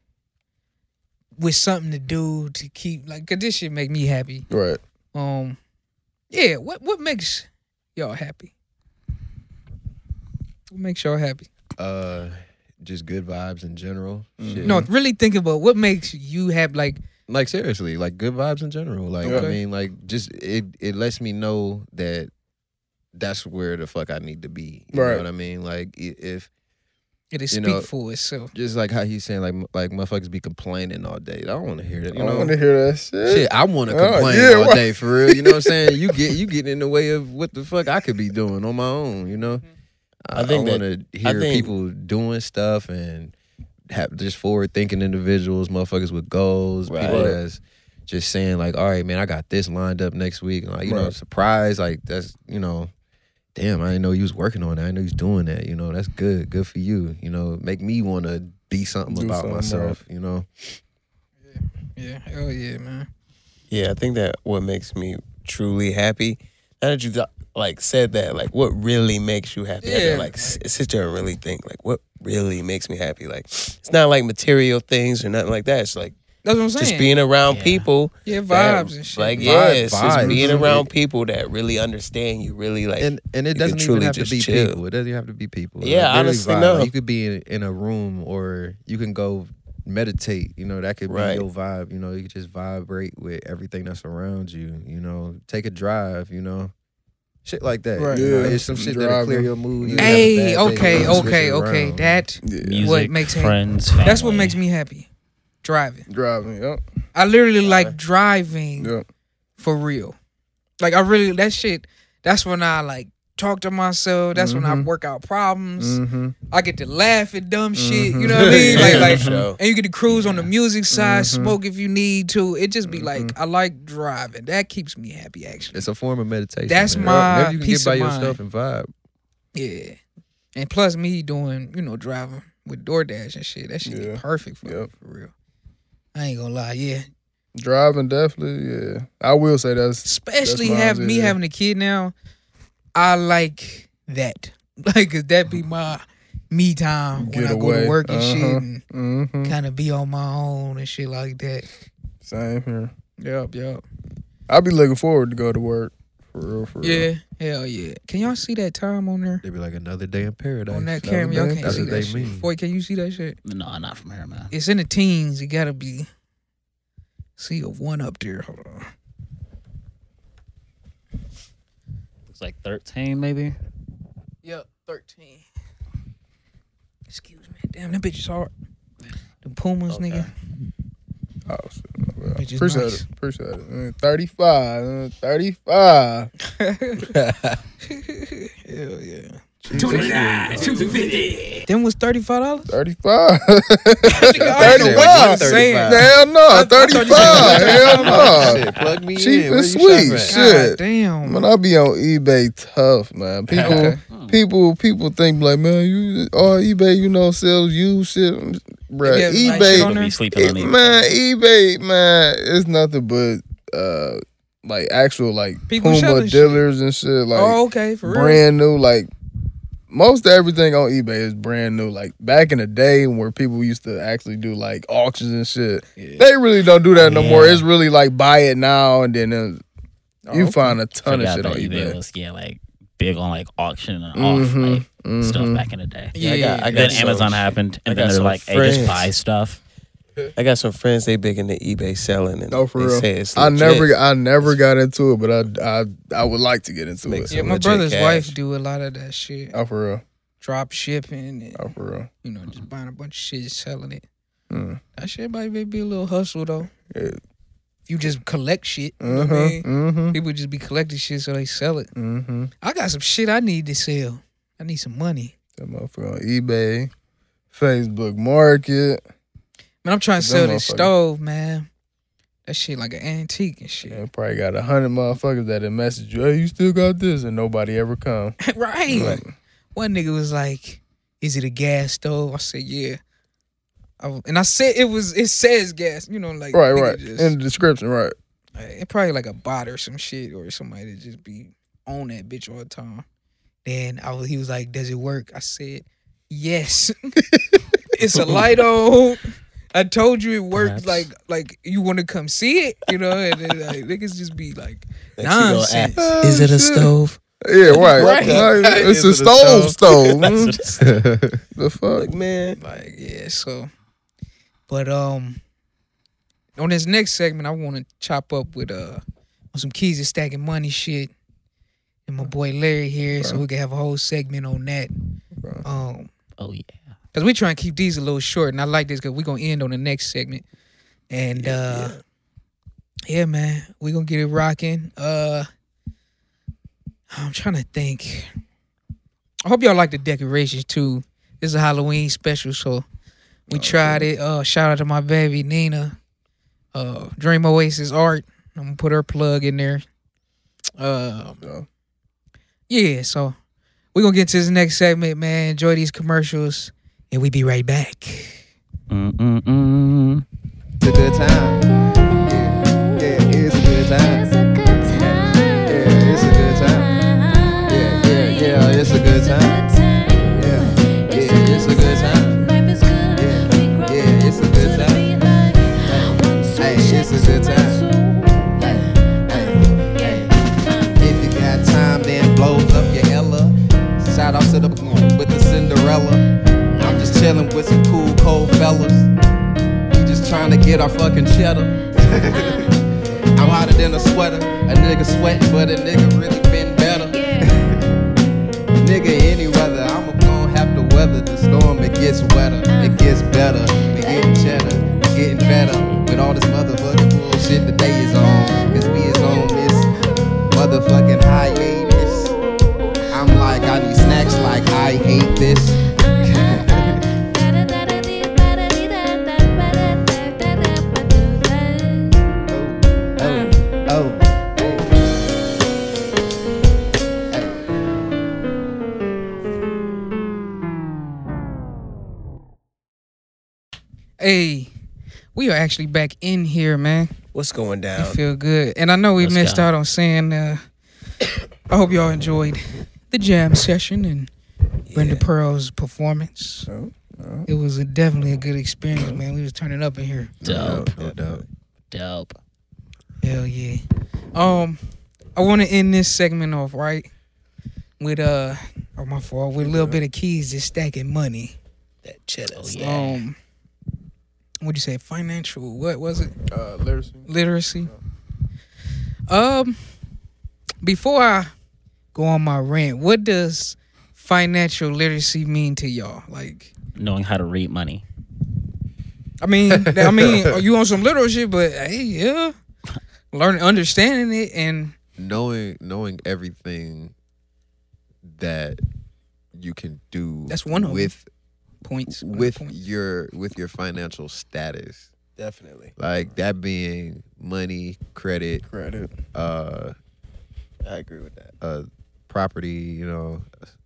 with something to do to keep like, cause this shit make me happy. Right. Um, yeah. What what makes y'all happy? What makes y'all happy? Uh, just good vibes in general. Shit. No, really think about what makes you happy. Like, like seriously, like good vibes in general. Like I mean, like just it it lets me know that that's where the fuck I need to be. You Right. know what I mean? Like if it is You speak know, for itself. just like how he's saying like like motherfuckers be complaining all day. I don't want to hear that. You I know. want to hear that shit. Shit, I want to Oh, complain yeah, all right. day for real. You know what I'm saying? You get you *laughs* get in the way of what the fuck I could be doing on my own. You know, mm-hmm. I think want to hear think- people doing stuff and have just forward thinking individuals, motherfuckers with goals, people Right. that's just saying like, all right, man, I got this lined up next week. Like, you know, surprise, like that's you know. Damn, I didn't know you was working on that. I didn't know you was doing that. You know, that's good. Good for you. You know, make me want to be something Do about something, myself. You know, Yeah, hell yeah, man. Yeah, I think that what makes me truly happy. Now that you got, like said that, like what really makes you happy? I had to, like s- sit there and really think, like what really makes me happy. Like it's not like material things or nothing like that. It's like That's what I'm saying. just being around Yeah. people. yeah, that- vibes and shit. Like Vibe- yeah, it's just being around people that really understand you. Really like and and it doesn't even truly have to just be chill. people. It doesn't have to be people. Yeah, Like, honestly, vibe. no. Like, you could be in, in a room or you can go meditate. You know, that could Right. be your vibe. You know, you could just vibrate with everything that's around you. You know, take a drive. You know, shit like that. Right. You know, Yeah, it's some shit that'll clear your mood. You Yeah. have a Hey, bad day, okay, you can switch okay, okay. That Yeah. Music, what makes him- friends, that's what makes me happy. Driving. Driving. Yep. I literally like driving Yep. for real. Like I really that shit. That's when I like talk to myself. That's when I Mhm. work out problems. Mm-hmm. I get to laugh at dumb shit. You Mhm. know what I mean? *laughs* Like like. And you get to cruise on the music side, Mhm. smoke if you need to. It just be like. I like driving. That keeps me happy actually. It's a form of meditation. That's man. my Maybe you can peace get by yourself and vibe. Yeah. And plus me doing, you know, driving with DoorDash and shit. That shit Yeah. perfect for, Yep. for real. I ain't gonna lie, yeah. Driving definitely. Yeah. I will say that's Especially mine, have me having a kid now. I like that. *laughs* Like, cause that be my me time when Get I go to work and shit Uh-huh. and mm-hmm. kind of be on my own and shit like that. same here. Yup, yup. I'll be looking forward to go to work. For real. For real. Yeah, hell yeah. Can y'all see that time on there? They be like another day in paradise. On that camera, y'all can't That's see what that they shit. mean. Boy, can you see that shit? No, I'm not from here, man. It's in the teens. It gotta be. See a one up there. Hold on. It's like 13, maybe. Yep, 13. Excuse me. Damn, that bitch is hard. The Pumas, Okay. nigga. Oh, shit. Well, Which is appreciate nice. it. Appreciate it. Uh, 35. uh, 35. *laughs* *laughs* Hell yeah. Jesus. Then was $35? 35. I don't know what you 35. *laughs* saying. Hell no. I thought you 35. said Hell no. Shit, plug me Cheap in. And sweet. Shit. Damn. Man, I be on eBay tough, man. People Okay. Hmm. people people think like, man, you oh eBay, you know, sells used shit, bruh. Yeah, like shit eBay, on there? be sleeping on it- eBay. man, eBay, man, it's nothing but uh like actual like People Puma selling shit. dealers and shit, like oh, okay, for real. brand new, like. Most of everything on eBay is brand new. Like back in the day where people used to actually do like auctions and shit. They really don't do that no more. It's really like buy it now and then you okay. find a ton of shit on eBay eBay. was yeah like big on like auction and off Mhm, like stuff mhm. back in the day. Yeah, I got, I got then some- Amazon happened, and got then they're some like, "Hey, just buy stuff." I got some friends. They big into eBay selling, and No, for they real. say it's I never, I never got into it, but I, I, I would like to get into Makes it. Yeah, my brother's cash. wife do a lot of that shit. Oh, for real. Drop shipping and Oh, for real. you know just buying a bunch of shit, selling it. Mm. That shit might be be a little hustle though. Yeah. If you just collect shit, you know what I mean? Mm-hmm. People just be collecting shit so they sell it. Mm-hmm. I got some shit I need to sell. I need some money. That motherfucker on eBay, Facebook Market. Man, I'm trying to sell this stove, man. That shit like an antique and shit. Yeah, probably got a hundred motherfuckers that have messaged you. Hey, you still got this, and nobody ever come. *laughs* right. Like, One nigga was like, "Is it a gas stove?" I said, "Yeah." I and I said it was. It says gas. You know, like right, right. just- In the description, right. it probably like a bot or some shit or somebody that just be on that bitch all the time. Then I was, he was like, "Does it work?" I said, "Yes." *laughs* it's a *laughs* light on. I told you it works. Perhaps. Like like you want to come see it, you know? And then like niggas just be like Then she gonna nonsense. ask, Is it a stove? Yeah, right. Right. Like, it's a it a stove, stove. *laughs* That's the fuck. Like man, Like yeah, so. But um, on this next segment, I want to chop up with uh on some keys to stacking money shit, and my boy Larry here, so we can have a whole segment on that. Bro. Um, oh yeah. Cause we try and keep these a little short, and I like this because we gonna end on the next segment. And uh yeah, man, we gonna get it rocking. Uh I'm trying to think. I hope y'all like the decorations too. This is a Halloween special, so we tried it. Uh shout out to my baby Nina. Uh Dream Oasis Art. I'm gonna put her plug in there. Uh Yeah. yeah, so we're gonna get to this next segment, man. Enjoy these commercials, and we be right back. Mm-mm-mm. It's a good time. Chilling with some cool, cold fellas. We just trying to get our fucking cheddar. *laughs* I'm hotter than a sweater. A nigga sweating, but a nigga really been better. nigga, any weather, I'm gonna have to weather the storm. It gets wetter, uh. it gets better. We getting cheddar, we getting better. With all this motherfucking bullshit, the day is on. Cause we is on this motherfucking hiatus. I'm like, I need snacks like I hate this. We are actually back in here, man. what's going down? I feel good, and I know we Let's missed go. out on saying. Uh, *coughs* I hope y'all enjoyed the jam session and Brenda Pearl's performance. Oh, oh. It was a, definitely a good experience, man. We was turning up in here. Dope. no doubt. Dope. Hell yeah. Um, I want to end this segment off right with uh, or my fault with a little bit of keys just stacking money. That cheddar. Oh. Yeah. Um, what'd you say? Financial? What was it? Uh, literacy. literacy. Um, before I go on my rant, what does financial literacy mean to y'all? Like, Knowing how to read money. I mean, I *laughs* mean, you on some literal shit, but hey, yeah, learning, understanding it, and Knowing knowing everything that you can do That's one of 'em. with points one of the with points. your with your financial status. Definitely. Like that being money, credit, Credit. uh I agree with that. uh property, you know,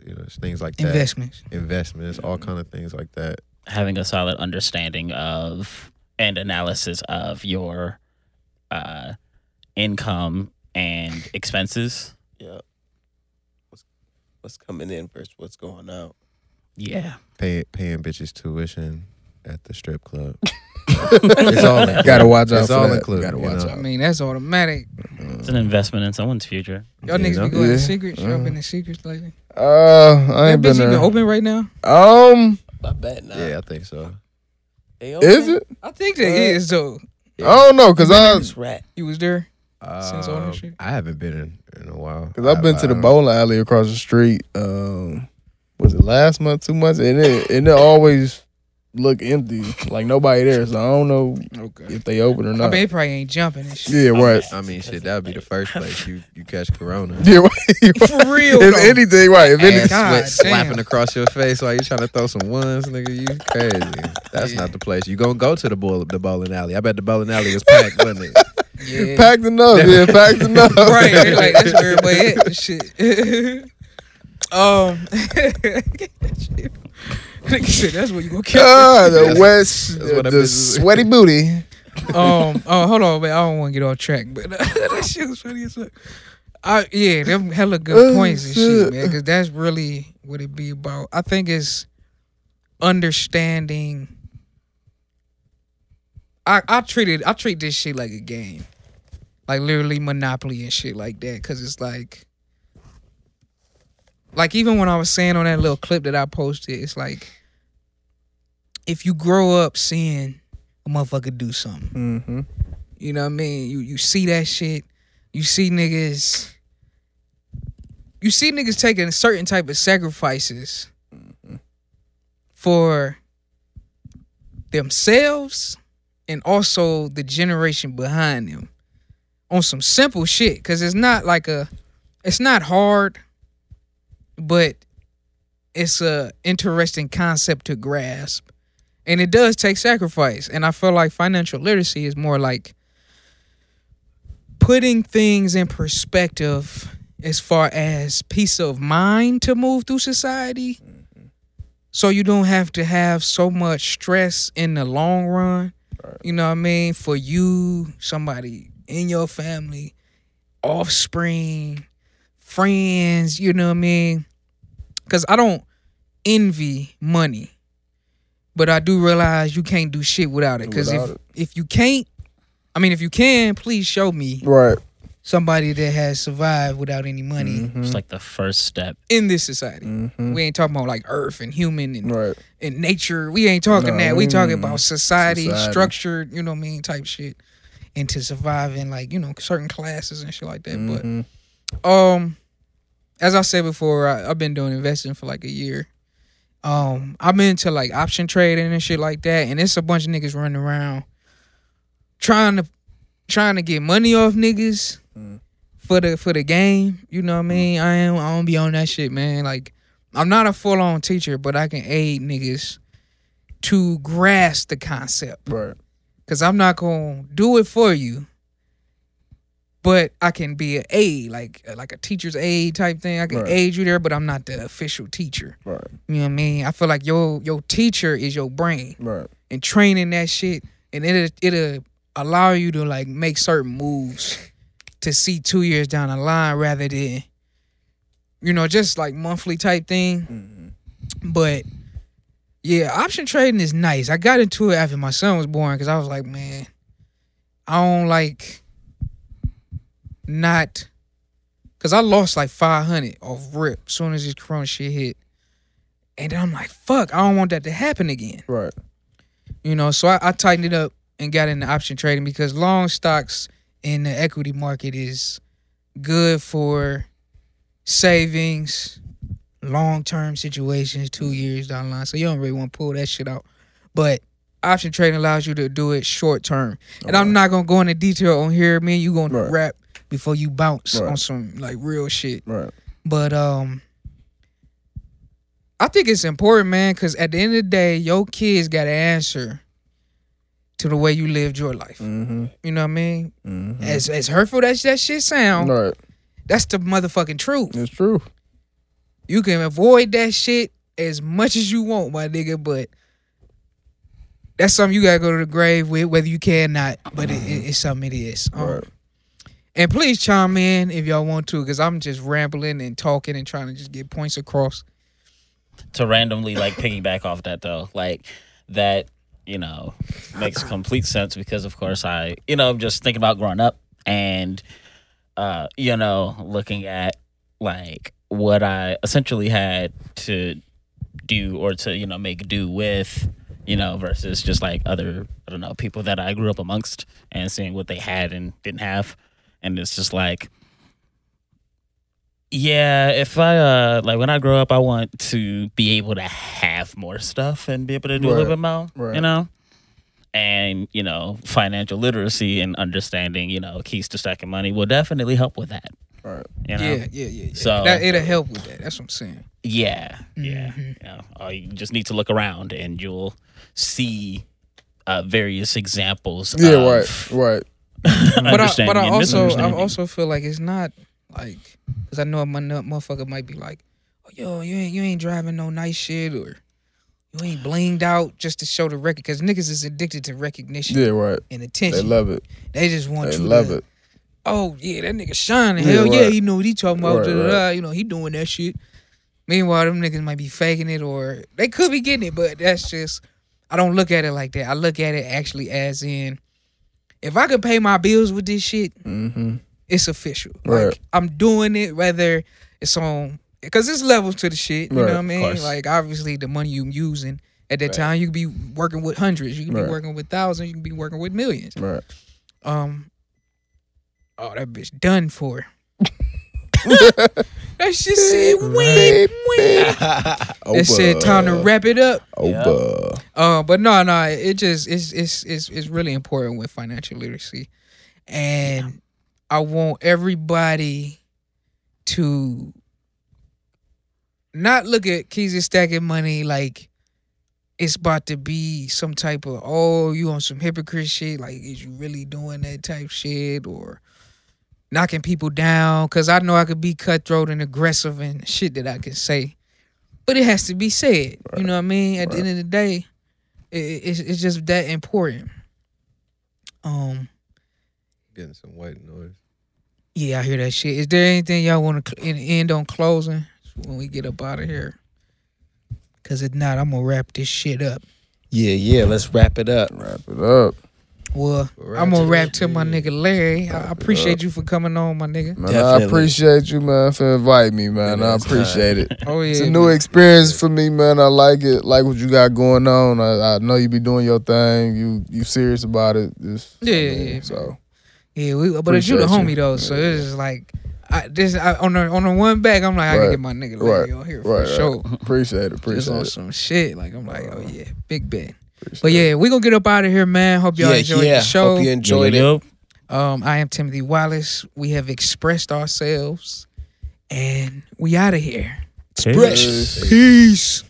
you know, things like that. Investments. investments, all kind of things like that. having a solid understanding of and analysis of your uh, income and expenses. Yeah. What's what's coming in versus what's going out? Yeah. Pay, paying bitches tuition at the strip club. *laughs* it's all included. Gotta watch out It's for all that. included. Gotta you watch know? I mean, that's automatic. It's an investment in someone's future. Y'all You niggas know? be going Yeah. to secrets. Y'all Uh-huh. been in secrets lately. Uh, I That ain't been bitch even open right now? Um, I bet not. Yeah, I think so. Is it? I think that Uh, is though. I don't know, cause I, This rat. You was there. Since ownership? I haven't been in, in a while. cause I've been to the I- bowling alley across the street. Um, was it last month, two months, and it and it always look empty, like nobody there. So I don't know Okay. if they open or not. I not. mean, it probably ain't jumping and shit. yeah, right. I mean, shit, that would be the first place you, you catch corona. *laughs* Yeah, right. For real, *laughs* If though. anything, right? If Ass anything, God sweat damn. slapping across your face while you trying to throw some ones, nigga. You crazy. That's not the place. You gonna go to the bowl, the bowling alley. I bet the bowling alley is packed, wasn't it? Yeah. packed enough. Yeah, packed *laughs* enough. right. Like that's where everybody at. Shit. Um. *laughs* shit. That's where you gonna kill. Ah, the west, that's what the, sweaty booty. Um. *laughs* Oh, hold on, man. I don't want to get off track, but *laughs* that shit was funny as fuck. I, yeah, them hella good Oh, points and shit, shit. man. Because that's really what it be about. I think it's understanding. I I treated I treat this shit like a game, like literally Monopoly and shit like that. Because it's like, like even when I was saying on that little clip that I posted, it's like, if you grow up seeing a motherfucker do something. Mm-hmm. You know what I mean? You you see that shit. You see niggas. You see niggas taking certain type of sacrifices for themselves and also the generation behind them on some simple shit. Cause it's not like a, it's not hard, but it's a interesting concept to grasp. And it does take sacrifice. And i feel like financial literacy is more like putting things in perspective as far as peace of mind to move through society. Mm-hmm. So you don't have to have so much stress in the long run. You know what i mean? For you somebody in your family offspring friends you know what i mean because i don't envy money but I do realize you can't do shit without it. Because if it. if you can't, I mean, if you can, please show me Right. somebody that has survived without any money Mhm. It's like the first step. in this society. Mhm. We ain't talking about like Earth and human and, Right. and nature. We ain't talking No, that. We talking about society, society. structured, you know what I mean, type shit. And to survive in like you know certain classes and shit like that. Mhm. But um, as I said before, I, I've been doing investing for like a year. Um, I'm into like option trading and shit like that, and it's a bunch of niggas running around trying to trying to get money off niggas Mm. for the for the game. You know what I mean? I am I don't be on that shit, man. Like I'm not a full on teacher, but I can aid niggas to grasp the concept. Right. Cause I'm not gonna do it for you, but I can be an aid, like like a teacher's aid type thing. I can Right. aid you there, but I'm not the official teacher. Right. You know what I mean? I feel like your your teacher is your brain Right. and training that shit, and it it'll allow you to like make certain moves to see two years down the line rather than you know just like monthly type thing. Mhm. But yeah, option trading is nice. I got into it after my son was born because I was like, man, I don't like not because I lost like five hundred off rip as soon as this corona shit hit, and then I'm like, fuck, I don't want that to happen again. Right. You know, so I, I tightened it up and got into option trading because long stocks in the equity market is good for savings, long term situations, two years down the line. So you don't really want to pull that shit out. But option trading allows you to do it short term. And I'm not gonna go into detail on here. Me and you gonna Right. rap before you bounce Right. on some like real shit. Right. But um I think it's important, man, because at the end of the day, your kids got to answer to the way you lived your life. Mm-hmm. You know what I mean? Mm-hmm. As as hurtful as that shit sound, Right. That's the motherfucking truth. It's true. You can avoid that shit as much as you want, my nigga, but that's something you gotta go to the grave with, whether you can or not. But it, it- it's something it is. Um, Right. And please chime in if y'all want to, because I'm just rambling and talking and trying to just get points across. to randomly like piggyback off that though like that you know makes complete sense because of course i you know I'm just thinking about growing up and uh you know looking at like what i essentially had to do or to you know make do with you know versus just like other i don't know people that i grew up amongst and seeing what they had and didn't have and it's just like yeah, if I uh like when I grow up, I want to be able to have more stuff and be able to do a little bit more, right. you know. And you know, financial literacy and understanding, you know, keys to stacking money will definitely help with that. Right. You know? Yeah, yeah, yeah. yeah. So- that, it'll help with that. That's what I'm saying. Yeah, yeah. Mhm. You, know, uh, you just need to look around and you'll see uh, various examples. Yeah, of right, right. But I, but I also I also feel like it's not like because I know a motherfucker might be like, oh, yo, you ain't you ain't driving no nice shit or you ain't blinged out just to show the record because niggas is addicted to recognition Yeah, right. and attention. They love it. They just want They you love to, it. oh yeah, that nigga shining. Yeah, Hell yeah, right. he know what he talking about. Right, da, da, da. right. You know, he doing that shit. Meanwhile, them niggas might be faking it or they could be getting it, but that's just I don't look at it like that. I look at it actually as in if I could pay my bills with this shit, Mm-hmm. it's official. Right. Like I'm doing it whether it's on because it's levels to the shit. You Right, know what I mean? Like obviously the money you using at that Right. time, you could be working with hundreds, you could Right. be working with thousands, you can be working with millions. Right. Um Oh, that bitch done for. *laughs* *laughs* that shit said wait, wait. It said time to wrap it up. Over. Uh, but no, no, it just it's it's it's it's really important with financial literacy, and I want everybody to not look at keys and stacking money like it's about to be some type of oh you on some hypocrite shit like is you really doing that type shit or knocking people down because I know I could be cutthroat and aggressive and shit that I can say, but it has to be said. You know what I mean? At the end of the day, it, it's it's just that important. Um, Getting some white noise. yeah, I hear that shit. Is there anything y'all want to cl- end on closing when we get up out of here? Cause if not, I'm gonna wrap this shit up. Yeah, yeah. Let's wrap it up. Wrap it up. Well, Wrap I'm gonna it wrap to my nigga Larry. I I Wrap it appreciate up. you for coming on, my nigga. Man, I appreciate you, man, for inviting me, man. Yeah, I it's appreciate it. Oh yeah, It's a new man. experience for me, man. I like it. Like what you got going on. I, I know you be doing your thing. You you serious about it. It's, I Yeah, mean, yeah, So Yeah, we, but it's you the homie you. though, so Yeah. it's just like I, this I, on the on the one back. I'm like I can get my nigga Larry Right. on here for right, sure. right. appreciate it. Just Appreciate on it. some shit. Like I'm like, oh uh, yeah, big bet. Appreciate But yeah, we gonna get up out of here, man. Hope y'all yeah, enjoyed yeah. the show. Hope you enjoyed it. Um, I am Timothy Wallace. We have expressed ourselves, and we out of here. yo. Peace.